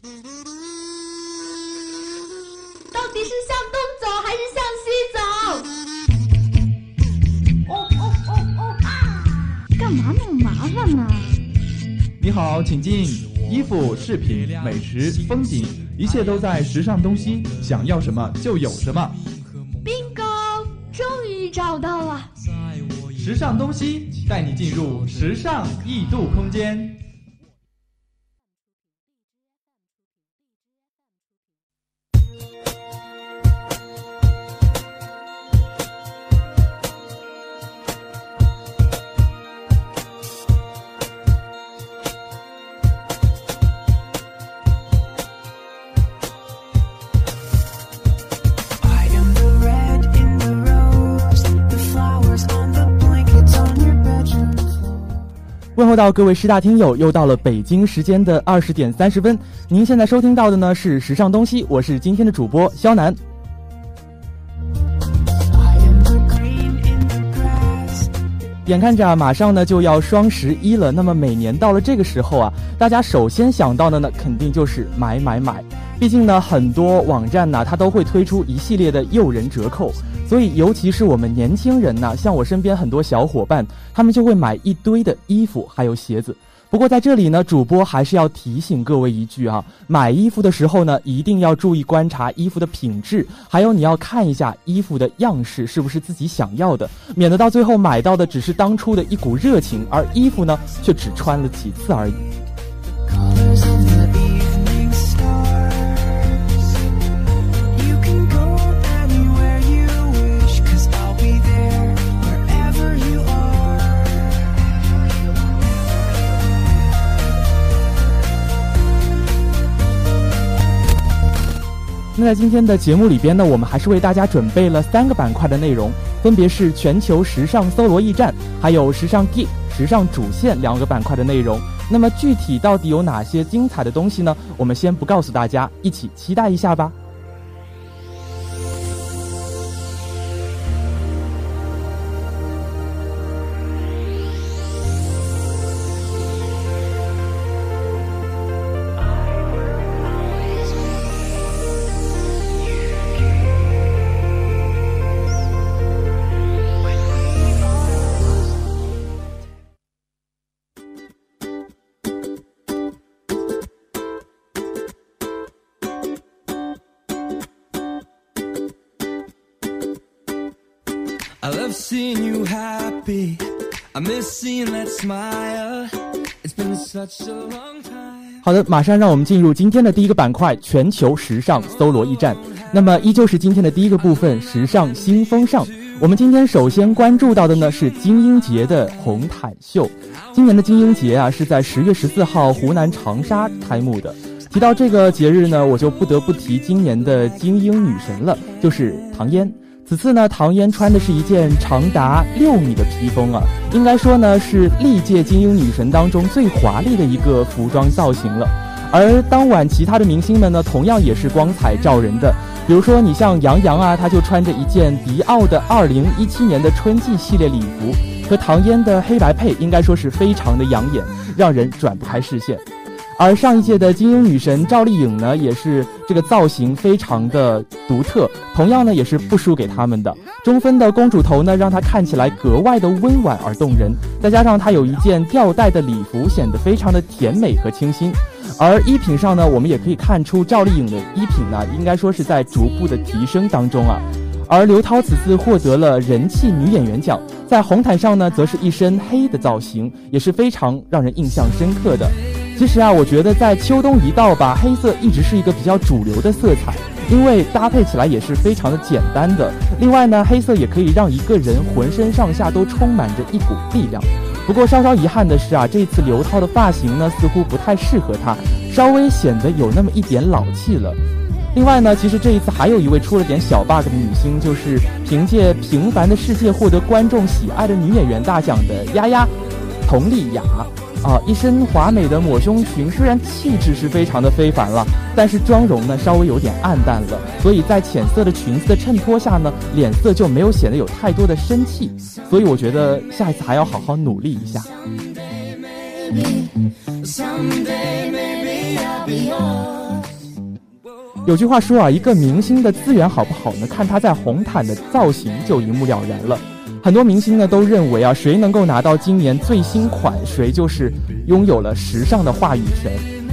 到底是向东走还是向西走？哦哦哦哦啊！干嘛那么麻烦呢？你好，请进。衣服、饰品、美食、风景，一切都在时尚东西，想要什么就有什么。bingo，终于找到了。时尚东西带你进入时尚异度空间。问候到各位师大听友，又到了北京时间的二十点三十分。您现在收听到的呢是时尚东西，我是今天的主播肖楠。眼看着啊，马上呢就要双十一了，那么每年到了这个时候啊，大家首先想到的呢，肯定就是买买买。毕竟呢，很多网站呢，它都会推出一系列的诱人折扣，所以尤其是我们年轻人呢，像我身边很多小伙伴，他们就会买一堆的衣服还有鞋子。不过在这里呢，主播还是要提醒各位一句啊，买衣服的时候呢，一定要注意观察衣服的品质，还有你要看一下衣服的样式是不是自己想要的，免得到最后买到的只是当初的一股热情，而衣服呢却只穿了几次而已。那在今天的节目里边呢，我们还是为大家准备了三个板块的内容，分别是全球时尚搜罗驿站，还有时尚 Geek、时尚主线两个板块的内容。那么具体到底有哪些精彩的东西呢？我们先不告诉大家，一起期待一下吧。I love seeing you happy. I miss seeing that smile. It's been such a long time. 好的，马上让我们进入今天的第一个板块——全球时尚搜罗驿站。那么，依旧是今天的第一个部分——时尚新风尚。我们今天首先关注到的呢是精英节的红毯秀。今年的精英节啊是在十月十四号湖南长沙开幕的。提到这个节日呢，我就不得不提今年的精英女神了，就是唐嫣。此次呢，唐嫣穿的是一件长达六米的披风啊，应该说呢是历届精英女神当中最华丽的一个服装造型了。而当晚其他的明星们呢，同样也是光彩照人的。比如说，你像杨洋啊，他就穿着一件迪奥的2017年的春季系列礼服，和唐嫣的黑白配应该说是非常的养眼，让人转不开视线。而上一届的金庸女神赵丽颖呢，也是这个造型非常的独特，同样呢也是不输给他们的。中分的公主头呢，让她看起来格外的温婉而动人，再加上她有一件吊带的礼服，显得非常的甜美和清新。而衣品上呢，我们也可以看出赵丽颖的衣品呢，应该说是在逐步的提升当中啊。而刘涛此次获得了人气女演员奖，在红毯上呢，则是一身黑的造型，也是非常让人印象深刻的。其实啊，我觉得在秋冬一到吧，黑色一直是一个比较主流的色彩，因为搭配起来也是非常的简单的。另外呢，黑色也可以让一个人浑身上下都充满着一股力量。不过稍稍遗憾的是啊，这次刘涛的发型呢，似乎不太适合她，稍微显得有那么一点老气了。另外呢，其实这一次还有一位出了点小 bug 的女星，就是凭借《平凡的世界》获得观众喜爱的女演员大奖的丫丫，佟丽娅。啊，一身华美的抹胸裙，虽然气质是非常的非凡了，但是妆容呢稍微有点暗淡了，所以在浅色的裙子的衬托下呢，脸色就没有显得有太多的生气，所以我觉得下一次还要好好努力一下。有句话说啊，一个明星的资源好不好呢？看他在红毯的造型就一目了然了。很多明星呢都认为啊，谁能够拿到今年最新款，谁就是拥有了时尚的话语权。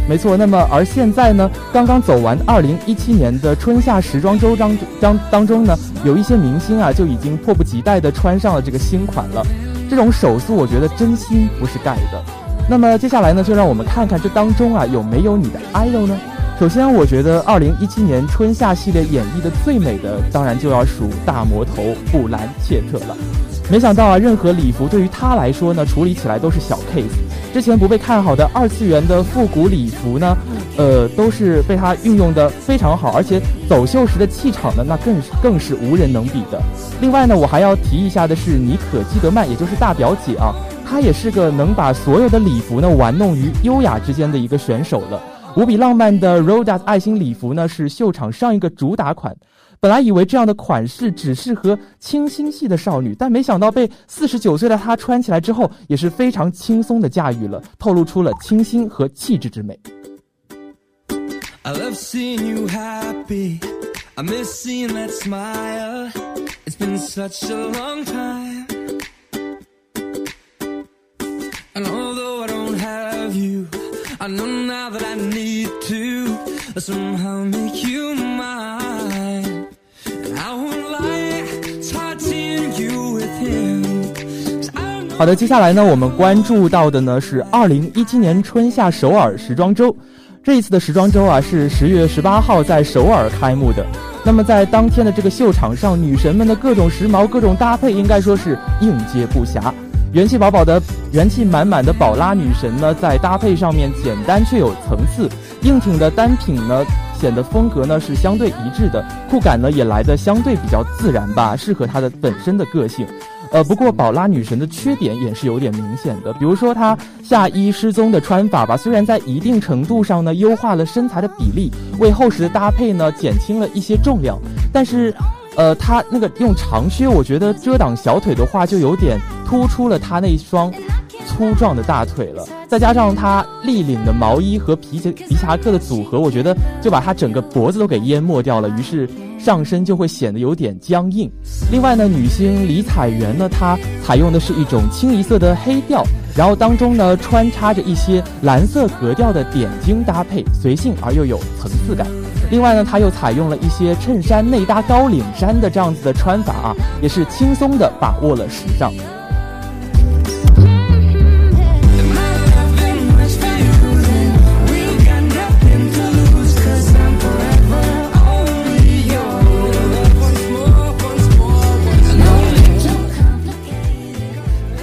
没错，那么而现在呢，刚刚走完二零一七年的春夏时装周当当当中呢，有一些明星啊就已经迫不及待地穿上了这个新款了。这种手速，我觉得真心不是盖的。那么接下来呢，就让我们看看这当中啊有没有你的 idol 呢？首先，我觉得二零一七年春夏系列演绎的最美的，当然就要数大魔头布兰切特了。没想到啊，任何礼服对于她来说呢，处理起来都是小 case。之前不被看好的二次元的复古礼服呢，呃，都是被她运用的非常好，而且走秀时的气场呢，那更是更是无人能比的。另外呢，我还要提一下的是妮可基德曼，也就是大表姐啊，她也是个能把所有的礼服呢玩弄于优雅之间的一个选手了。无比浪漫的 Rodas 爱心礼服呢，是秀场上一个主打款。本来以为这样的款式只适合清新系的少女，但没想到被四十九岁的她穿起来之后，也是非常轻松的驾驭了，透露出了清新和气质之美。I love seeing you happy. I miss seeing that smile. It's been such a long time. I know now that I need to somehow make you. I won't lie touching you with him. 好的，接下来呢，我们关注到的呢是二零一七年春夏首尔时装周。这一次的时装周啊，是十月十八号在首尔开幕的。那么在当天的这个秀场上，女神们的各种时髦、各种搭配，应该说是应接不暇。元气饱饱的、元气满满的宝拉女神呢，在搭配上面简单却有层次，硬挺的单品呢，显得风格呢是相对一致的，酷感呢也来的相对比较自然吧，适合她的本身的个性。呃，不过宝拉女神的缺点也是有点明显的，比如说她下衣失踪的穿法吧，虽然在一定程度上呢优化了身材的比例，为厚实的搭配呢减轻了一些重量，但是，呃，她那个用长靴，我觉得遮挡小腿的话，就有点突出了她那双粗壮的大腿了。再加上她立领的毛衣和皮夹皮夹克的组合，我觉得就把她整个脖子都给淹没掉了，于是上身就会显得有点僵硬。另外呢，女星李彩媛呢，她采用的是一种清一色的黑调，然后当中呢穿插着一些蓝色格调的点睛搭配，随性而又有层次感。另外呢，她又采用了一些衬衫内搭高领衫的这样子的穿法啊，也是轻松的把握了时尚。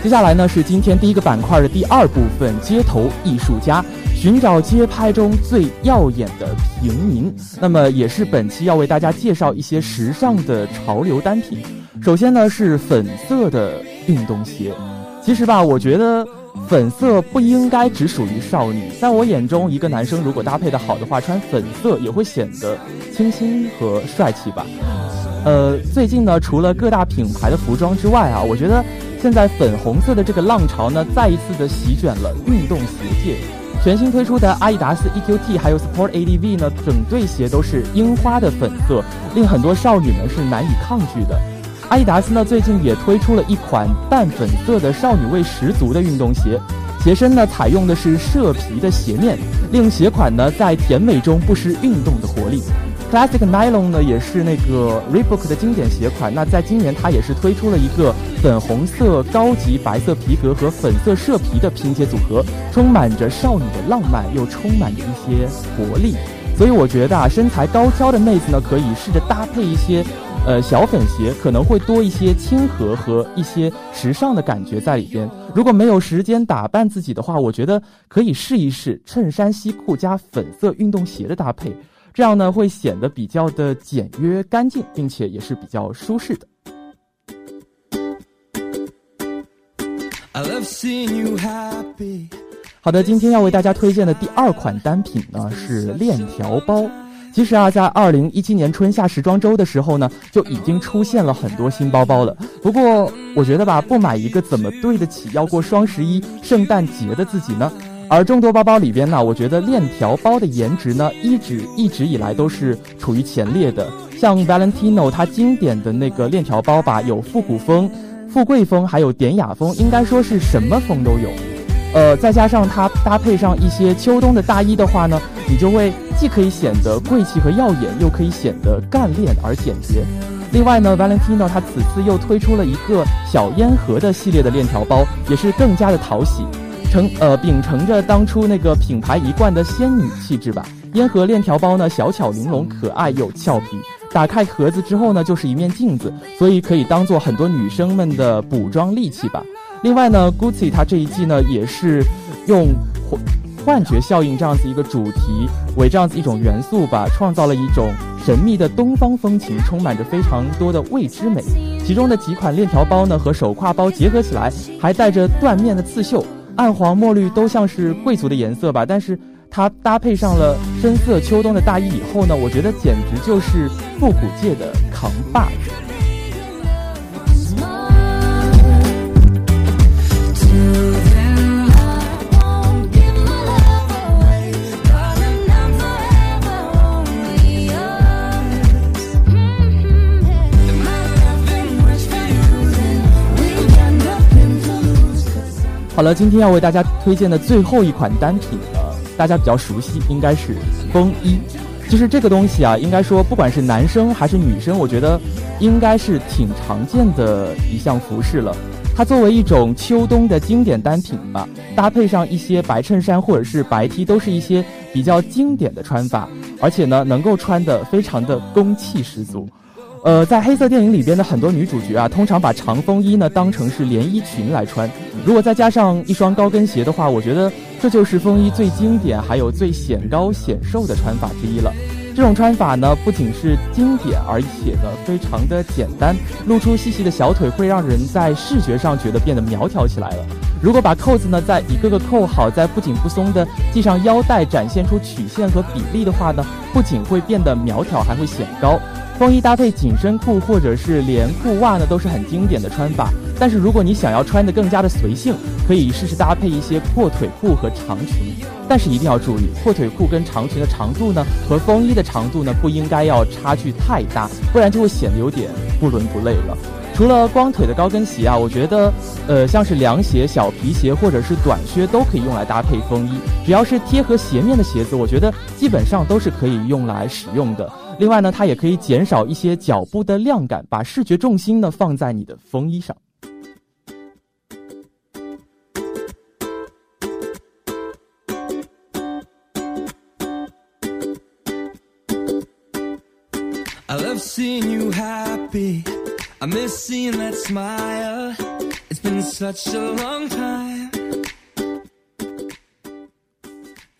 接下来呢是今天第一个板块的第二部分，街头艺术家寻找街拍中最耀眼的平民。那么也是本期要为大家介绍一些时尚的潮流单品。首先呢是粉色的运动鞋。其实吧，我觉得粉色不应该只属于少女。在我眼中，一个男生如果搭配的好的话，穿粉色也会显得清新和帅气吧。呃，最近呢，除了各大品牌的服装之外啊，我觉得现在粉红色的这个浪潮呢，再一次的席卷了运动鞋界。全新推出的阿迪达斯 EQT 还有 Sport ADV 呢，整对鞋都是樱花的粉色，令很多少女们是难以抗拒的。阿迪达斯呢，最近也推出了一款淡粉色的少女味十足的运动鞋，鞋身呢采用的是麂皮的鞋面，令鞋款呢在甜美中不失运动的活力。Classic Nylon 呢也是那个 Reebok 的经典鞋款，那在今年它也是推出了一个粉红色高级白色皮革和粉色麂皮的拼接组合，充满着少女的浪漫，又充满着一些活力。所以我觉得啊，身材高挑的妹子呢，可以试着搭配一些，呃，小粉鞋，可能会多一些亲和和一些时尚的感觉在里边。如果没有时间打扮自己的话，我觉得可以试一试衬衫西裤加粉色运动鞋的搭配，这样呢会显得比较的简约干净，并且也是比较舒适的。I love seeing you happy. 好的，今天要为大家推荐的第二款单品呢是链条包。其实啊，在二零一七年春夏时装周的时候呢，就已经出现了很多新包包了。不过我觉得吧，不买一个怎么对得起要过双十一、圣诞节的自己呢？而众多包包里边呢，我觉得链条包的颜值呢，一直一直以来都是处于前列的。像 Valentino 它经典的那个链条包吧，有复古风、富贵风，还有典雅风，应该说是什么风都有。呃，再加上它搭配上一些秋冬的大衣的话呢，你就会既可以显得贵气和耀眼，又可以显得干练而简洁。另外呢，Valentino 它此次又推出了一个小烟盒的系列的链条包，也是更加的讨喜。承呃秉承着当初那个品牌一贯的仙女气质吧，烟盒链条包呢小巧玲珑、可爱又俏皮。打开盒子之后呢，就是一面镜子，所以可以当做很多女生们的补妆利器吧。另外呢，Gucci 它这一季呢也是用幻幻觉效应这样子一个主题为这样子一种元素吧，创造了一种神秘的东方风情，充满着非常多的未知美。其中的几款链条包呢和手挎包结合起来，还带着缎面的刺绣。暗黄、墨绿都像是贵族的颜色吧，但是它搭配上了深色秋冬的大衣以后呢，我觉得简直就是复古界的扛把子。好了，今天要为大家推荐的最后一款单品呢，大家比较熟悉，应该是风衣。其实这个东西啊，应该说不管是男生还是女生，我觉得应该是挺常见的一项服饰了。它作为一种秋冬的经典单品吧，搭配上一些白衬衫或者是白 T，都是一些比较经典的穿法，而且呢，能够穿得非常的攻气十足。呃，在黑色电影里边的很多女主角啊，通常把长风衣呢当成是连衣裙来穿。如果再加上一双高跟鞋的话，我觉得这就是风衣最经典还有最显高显瘦的穿法之一了。这种穿法呢，不仅是经典，而且呢非常的简单，露出细细的小腿会让人在视觉上觉得变得苗条起来了。如果把扣子呢再一个个扣好，再不紧不松的系上腰带，展现出曲线和比例的话呢，不仅会变得苗条，还会显高。风衣搭配紧身裤或者是连裤袜呢，都是很经典的穿法。但是如果你想要穿得更加的随性，可以试试搭配一些阔腿裤和长裙。但是一定要注意，阔腿裤跟长裙的长度呢，和风衣的长度呢，不应该要差距太大，不然就会显得有点不伦不类了。除了光腿的高跟鞋啊，我觉得，呃，像是凉鞋、小皮鞋或者是短靴都可以用来搭配风衣。只要是贴合鞋面的鞋子，我觉得基本上都是可以用来使用的。另外呢，它也可以减少一些脚部的量感，把视觉重心呢放在你的风衣上。I love seeing you happy. I miss seeing that smile. It's been such a long time.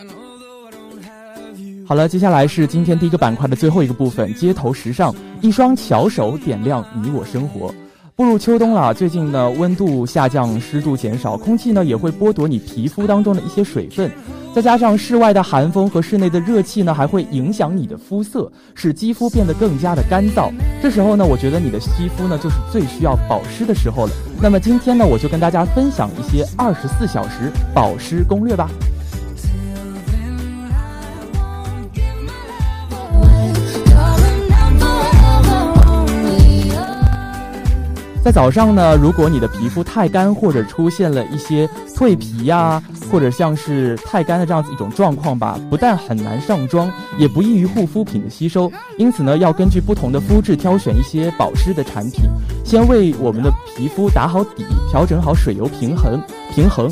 And although I don't have you. 好了，接下来是今天第一个板块的最后一个部分——街头时尚，一双巧手点亮你我生活。步入秋冬了，最近呢温度下降，湿度减少，空气呢也会剥夺你皮肤当中的一些水分，再加上室外的寒风和室内的热气呢，还会影响你的肤色，使肌肤变得更加的干燥。这时候呢，我觉得你的肌肤呢就是最需要保湿的时候了。那么今天呢，我就跟大家分享一些二十四小时保湿攻略吧。在早上呢，如果你的皮肤太干，或者出现了一些蜕皮呀、或者像是太干的这样子一种状况吧，不但很难上妆，也不易于护肤品的吸收。因此呢，要根据不同的肤质挑选一些保湿的产品，先为我们的皮肤打好底，调整好水油平衡平衡。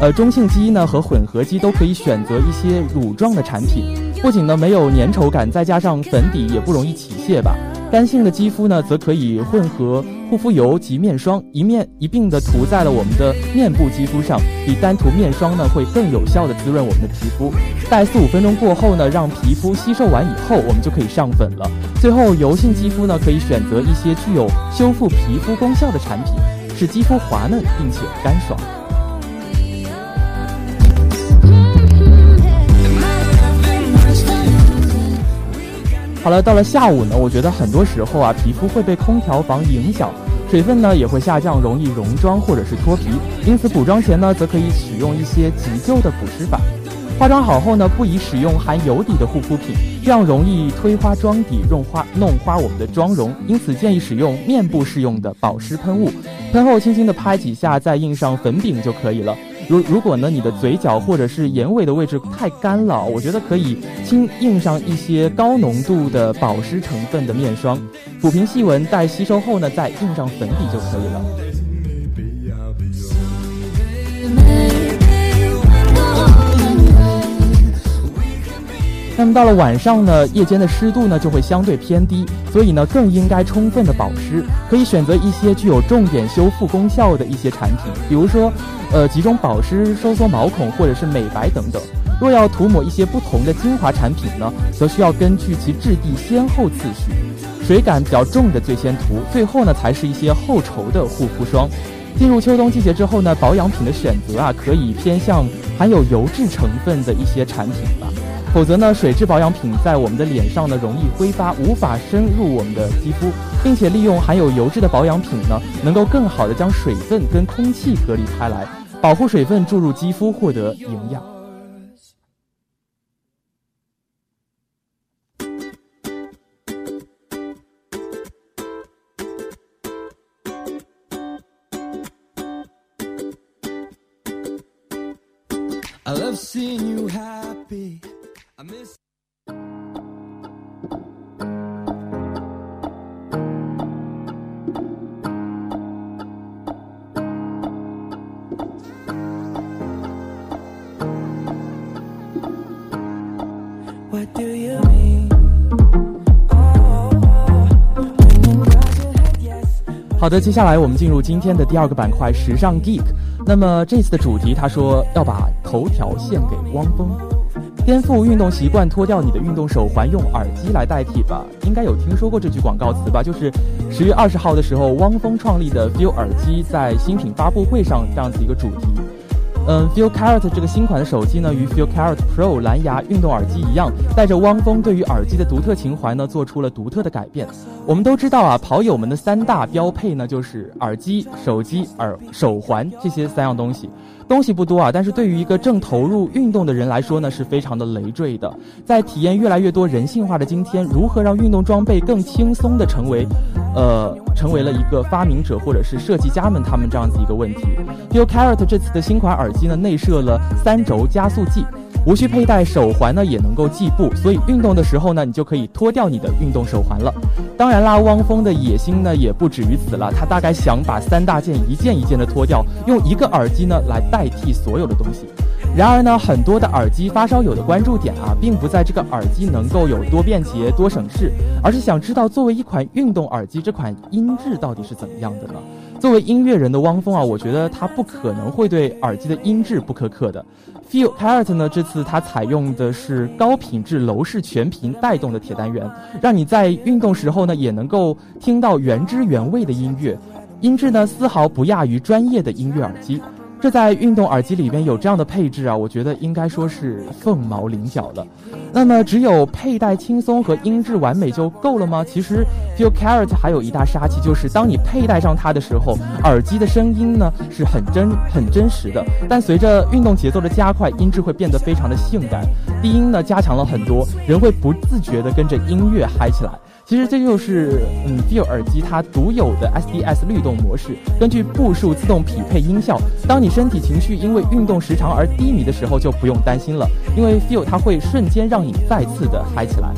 呃，中性肌呢和混合肌都可以选择一些乳状的产品，不仅呢没有粘稠感，再加上粉底也不容易起屑吧。干性的肌肤呢，则可以混合护肤油及面霜，一面一并的涂在了我们的面部肌肤上，比单涂面霜呢会更有效的滋润我们的皮肤。待四五分钟过后呢，让皮肤吸收完以后，我们就可以上粉了。最后，油性肌肤呢，可以选择一些具有修复皮肤功效的产品，使肌肤滑嫩并且干爽。好了，到了下午呢，我觉得很多时候啊，皮肤会被空调房影响，水分呢也会下降，容易溶妆或者是脱皮。因此补妆前呢，则可以使用一些急救的补湿法。化妆好后呢，不宜使用含油底的护肤品，这样容易推花妆底，弄花弄花我们的妆容。因此建议使用面部适用的保湿喷雾，喷后轻轻的拍几下，再印上粉饼就可以了。如如果呢，你的嘴角或者是眼尾的位置太干了，我觉得可以轻印上一些高浓度的保湿成分的面霜，抚平细纹，待吸收后呢，再印上粉底就可以了。那么到了晚上呢，夜间的湿度呢就会相对偏低，所以呢更应该充分的保湿，可以选择一些具有重点修复功效的一些产品，比如说，呃集中保湿、收缩毛孔或者是美白等等。若要涂抹一些不同的精华产品呢，则需要根据其质地先后次序，水感比较重的最先涂，最后呢才是一些厚稠的护肤霜。进入秋冬季节之后呢，保养品的选择啊，可以偏向含有油脂成分的一些产品吧。否则呢，水质保养品在我们的脸上呢容易挥发，无法深入我们的肌肤，并且利用含有油脂的保养品呢，能够更好的将水分跟空气隔离开来，保护水分注入肌肤，获得营养。好的，接下来我们进入今天的第二个板块——时尚 geek。那么这次的主题，他说要把头条献给汪峰，颠覆运动习惯，脱掉你的运动手环，用耳机来代替吧。应该有听说过这句广告词吧？就是十月二十号的时候，汪峰创立的 Feel 耳机在新品发布会上这样子一个主题。嗯，Feel Carrot 这个新款的手机呢，与 Feel Carrot Pro 蓝牙运动耳机一样，带着汪峰对于耳机的独特情怀呢，做出了独特的改变。我们都知道啊，跑友们的三大标配呢，就是耳机、手机、耳手环这些三样东西。东西不多啊，但是对于一个正投入运动的人来说呢，是非常的累赘的。在体验越来越多人性化的今天，如何让运动装备更轻松的成为，呃，成为了一个发明者或者是设计家们他们这样子一个问题。U carrot 这次的新款耳机呢，内设了三轴加速器。无需佩戴手环呢，也能够计步，所以运动的时候呢，你就可以脱掉你的运动手环了。当然啦，汪峰的野心呢也不止于此了，他大概想把三大件一件一件的脱掉，用一个耳机呢来代替所有的东西。然而呢，很多的耳机发烧友的关注点啊，并不在这个耳机能够有多便捷、多省事，而是想知道作为一款运动耳机，这款音质到底是怎么样的呢？作为音乐人的汪峰啊，我觉得他不可能会对耳机的音质不苛刻的。Feel Carrot 呢，这次它采用的是高品质楼市全频带动的铁单元，让你在运动时候呢，也能够听到原汁原味的音乐，音质呢丝毫不亚于专业的音乐耳机。这在运动耳机里边有这样的配置啊，我觉得应该说是凤毛麟角了。那么只有佩戴轻松和音质完美就够了吗？其实 Feel Carrot 还有一大杀器，就是当你佩戴上它的时候，耳机的声音呢是很真很真实的，但随着运动节奏的加快，音质会变得非常的性感，低音呢加强了很多，人会不自觉的跟着音乐嗨起来。其实这就是嗯 Feel 耳机它独有的 SDS 律动模式，根据步数自动匹配音效。当你身体情绪因为运动时长而低迷的时候，就不用担心了，因为 Feel 它会瞬间让你再次的嗨起来。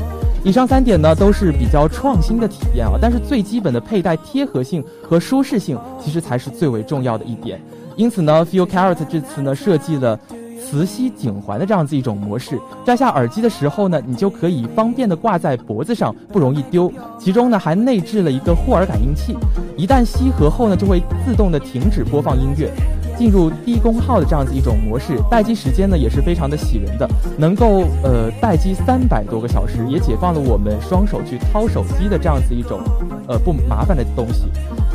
以上三点呢都是比较创新的体验啊，但是最基本的佩戴贴合性和舒适性其实才是最为重要的一点。因此呢，Feel Carrot 这次呢设计了。磁吸颈环的这样子一种模式，摘下耳机的时候呢，你就可以方便的挂在脖子上，不容易丢。其中呢还内置了一个护耳感应器，一旦吸合后呢，就会自动的停止播放音乐，进入低功耗的这样子一种模式。待机时间呢也是非常的喜人的，能够呃待机三百多个小时，也解放了我们双手去掏手机的这样子一种呃不麻烦的东西。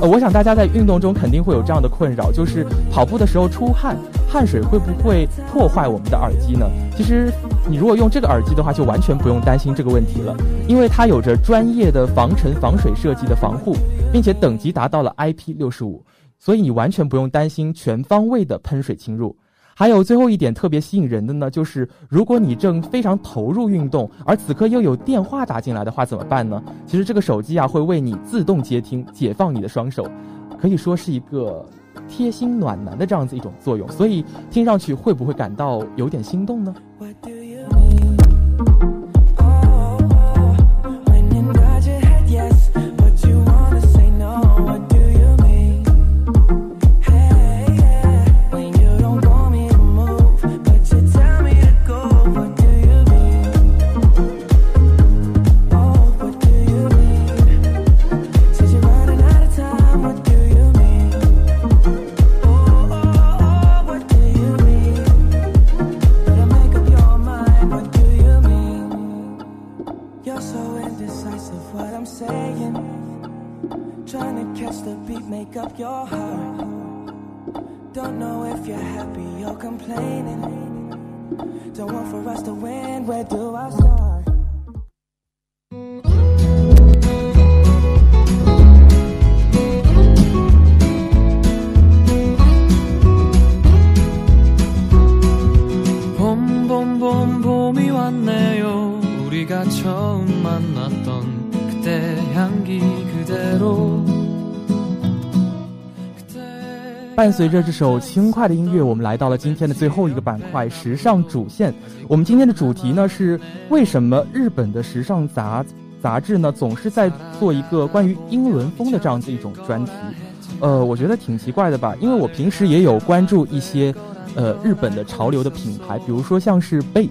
呃，我想大家在运动中肯定会有这样的困扰，就是跑步的时候出汗，汗水会不会破坏我们的耳机呢？其实你如果用这个耳机的话，就完全不用担心这个问题了，因为它有着专业的防尘防水设计的防护，并且等级达到了 IP 六十五，所以你完全不用担心全方位的喷水侵入。还有最后一点特别吸引人的呢，就是如果你正非常投入运动，而此刻又有电话打进来的话，怎么办呢？其实这个手机啊会为你自动接听，解放你的双手，可以说是一个贴心暖男的这样子一种作用。所以听上去会不会感到有点心动呢？伴随着这首轻快的音乐，我们来到了今天的最后一个板块——时尚主线。我们今天的主题呢是为什么日本的时尚杂杂志呢总是在做一个关于英伦风的这样子一种专题？呃，我觉得挺奇怪的吧，因为我平时也有关注一些呃日本的潮流的品牌，比如说像是 Bape。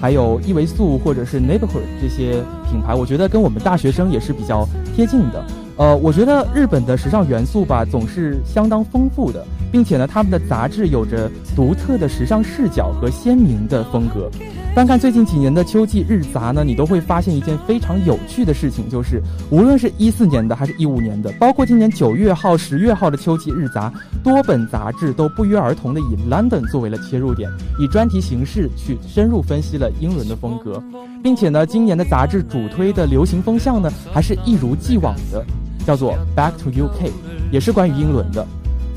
还有伊维素或者是 Neighborhood 这些品牌，我觉得跟我们大学生也是比较贴近的。呃，我觉得日本的时尚元素吧，总是相当丰富的，并且呢，他们的杂志有着独特的时尚视角和鲜明的风格。翻看最近几年的秋季日杂呢，你都会发现一件非常有趣的事情，就是无论是一四年的还是一五年的，包括今年九月号、十月号的秋季日杂，多本杂志都不约而同的以 London 作为了切入点，以专题形式去深入分析了英伦的风格，并且呢，今年的杂志主推的流行风向呢，还是一如既往的，叫做 Back to UK，也是关于英伦的。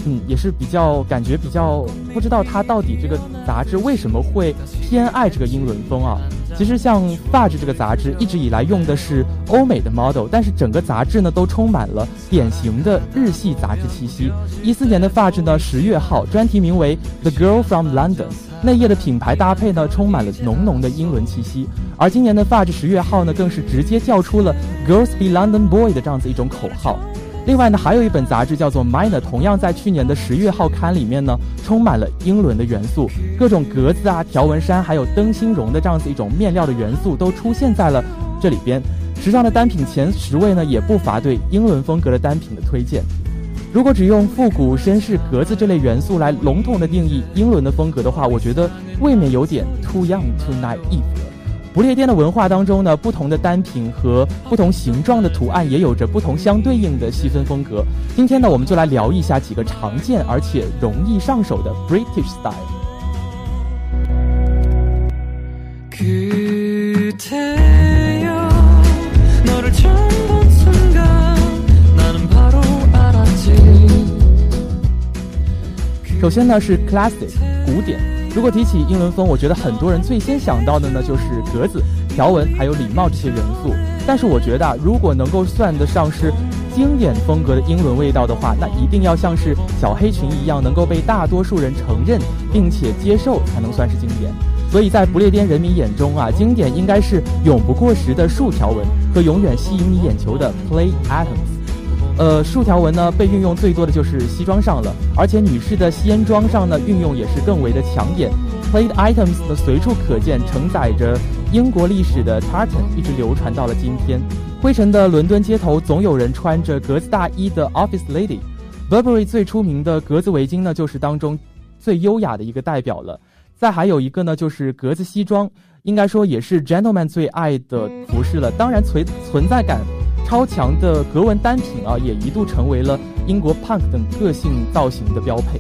嗯，也是比较感觉比较不知道它到底这个杂志为什么会偏爱这个英伦风啊。其实像《发质》这个杂志一直以来用的是欧美的 model，但是整个杂志呢都充满了典型的日系杂志气息。一四年的《发质》呢十月号专题名为《The Girl from London》，内页的品牌搭配呢充满了浓浓的英伦气息。而今年的《发质》十月号呢更是直接叫出了 “Girls be London boy” 的这样子一种口号。另外呢，还有一本杂志叫做《Minor》，同样在去年的十月号刊里面呢，充满了英伦的元素，各种格子啊、条纹衫，还有灯芯绒的这样子一种面料的元素都出现在了这里边。时尚的单品前十位呢，也不乏对英伦风格的单品的推荐。如果只用复古、绅士、格子这类元素来笼统的定义英伦的风格的话，我觉得未免有点 too young to naive。不列颠的文化当中呢，不同的单品和不同形状的图案也有着不同相对应的细分风格。今天呢，我们就来聊一下几个常见而且容易上手的 British style。首先呢是 classic 古典。如果提起英伦风，我觉得很多人最先想到的呢就是格子、条纹还有礼帽这些元素。但是我觉得啊，如果能够算得上是经典风格的英伦味道的话，那一定要像是小黑裙一样，能够被大多数人承认并且接受，才能算是经典。所以在不列颠人民眼中啊，经典应该是永不过时的竖条纹和永远吸引你眼球的 play atoms。呃，竖条纹呢被运用最多的就是西装上了，而且女士的西装上呢运用也是更为的抢眼。Plaid items 呢随处可见，承载着英国历史的 tartan 一直流传到了今天。灰尘的伦敦街头总有人穿着格子大衣的 office lady。Burberry 最出名的格子围巾呢，就是当中最优雅的一个代表了。再还有一个呢，就是格子西装，应该说也是 gentleman 最爱的服饰了。当然存存在感。超强的格纹单品啊，也一度成为了英国 punk 等个性造型的标配。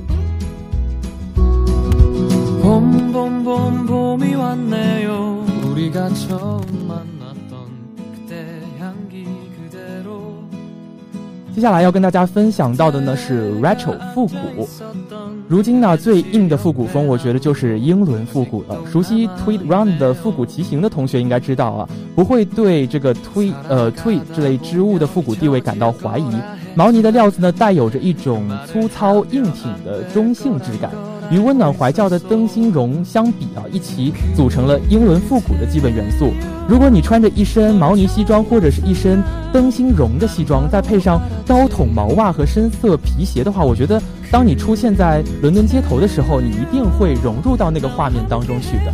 接下来要跟大家分享到的呢是 retro 复古。如今呢，最硬的复古风，我觉得就是英伦复古了。熟悉 Tweed Run 的复古骑行的同学应该知道啊，不会对这个 Tweed 呃 Tweed 这类织物的复古地位感到怀疑。毛呢的料子呢，带有着一种粗糙硬挺的中性质感，与温暖怀旧的灯芯绒相比啊，一起组成了英伦复古的基本元素。如果你穿着一身毛呢西装或者是一身灯芯绒的西装，再配上高筒毛袜和深色皮鞋的话，我觉得当你出现在伦敦街头的时候，你一定会融入到那个画面当中去的。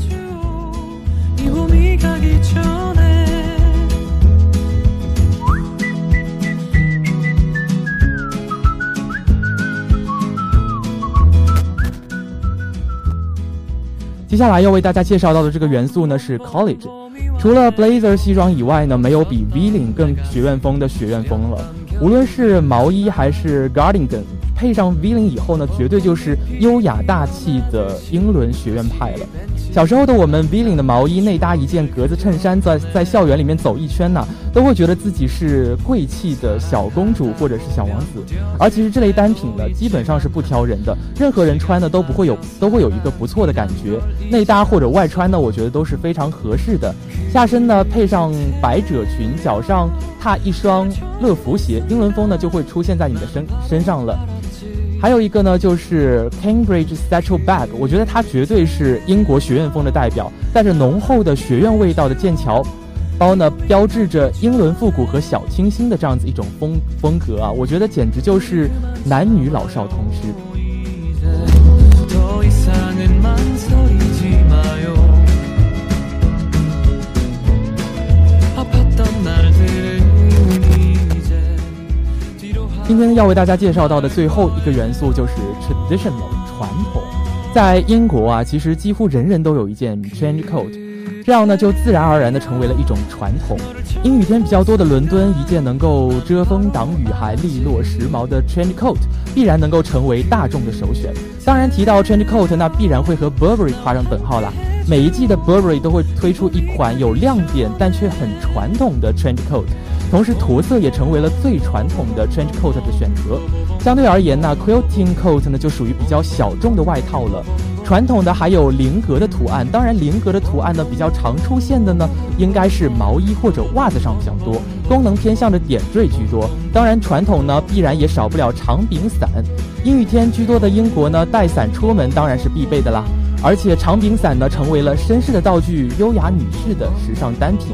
接下来要为大家介绍到的这个元素呢是 college。除了 blazer 西装以外呢，没有比 V 领更学院风的学院风了。无论是毛衣还是 cardigan，配上 V 领以后呢，绝对就是优雅大气的英伦学院派了。小时候的我们，V 领的毛衣内搭一件格子衬衫，在在校园里面走一圈呢，都会觉得自己是贵气的小公主或者是小王子。而其实这类单品呢，基本上是不挑人的，任何人穿的都不会有都会有一个不错的感觉。内搭或者外穿呢，我觉得都是非常合适的。下身呢配上百褶裙，脚上踏一双乐福鞋，英伦风呢就会出现在你的身身上了。还有一个呢，就是 Cambridge Satchel Bag，我觉得它绝对是英国学院风的代表，带着浓厚的学院味道的剑桥包呢，标志着英伦复古和小清新的这样子一种风风格啊，我觉得简直就是男女老少通吃。要为大家介绍到的最后一个元素就是 traditional 传统。在英国啊，其实几乎人人都有一件 trench coat，这样呢就自然而然的成为了一种传统。阴雨天比较多的伦敦，一件能够遮风挡雨还利落时髦的 trench coat 必然能够成为大众的首选。当然，提到 trench coat，那必然会和 Burberry 画上等号啦。每一季的 Burberry 都会推出一款有亮点但却很传统的 trench coat。同时，驼色也成为了最传统的 trench coat 的选择。相对而言呢，quilting coat 呢就属于比较小众的外套了。传统的还有菱格的图案，当然菱格的图案呢比较常出现的呢，应该是毛衣或者袜子上比较多，功能偏向的点缀居多。当然，传统呢必然也少不了长柄伞。阴雨天居多的英国呢，带伞出门当然是必备的啦。而且长柄伞呢成为了绅士的道具，优雅女士的时尚单品。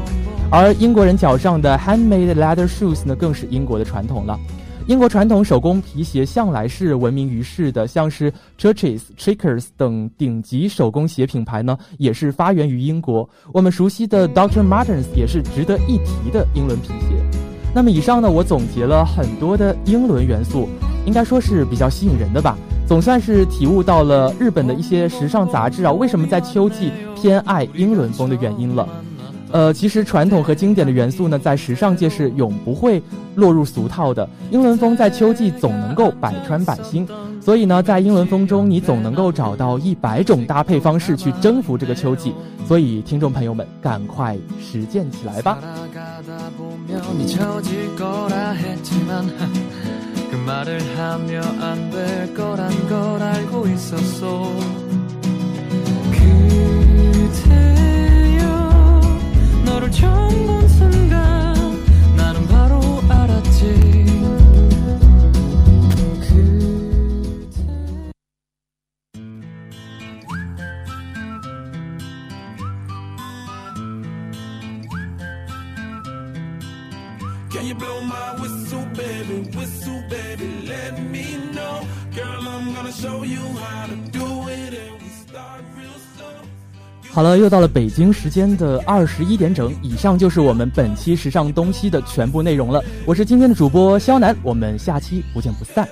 而英国人脚上的 handmade leather shoes 呢，更是英国的传统了。英国传统手工皮鞋向来是闻名于世的，像是 Churches、Trickers 等顶级手工鞋品牌呢，也是发源于英国。我们熟悉的 Dr. Martens 也是值得一提的英伦皮鞋。那么以上呢，我总结了很多的英伦元素，应该说是比较吸引人的吧。总算是体悟到了日本的一些时尚杂志啊，为什么在秋季偏爱英伦风的原因了。呃，其实传统和经典的元素呢，在时尚界是永不会落入俗套的。英伦风在秋季总能够百穿百新，所以呢，在英伦风中，你总能够找到一百种搭配方式去征服这个秋季。所以，听众朋友们，赶快实践起来吧！ 전부 好了，又到了北京时间的二十一点整，以上就是我们本期时尚东西的全部内容了。我是今天的主播肖楠，我们下期不见不散。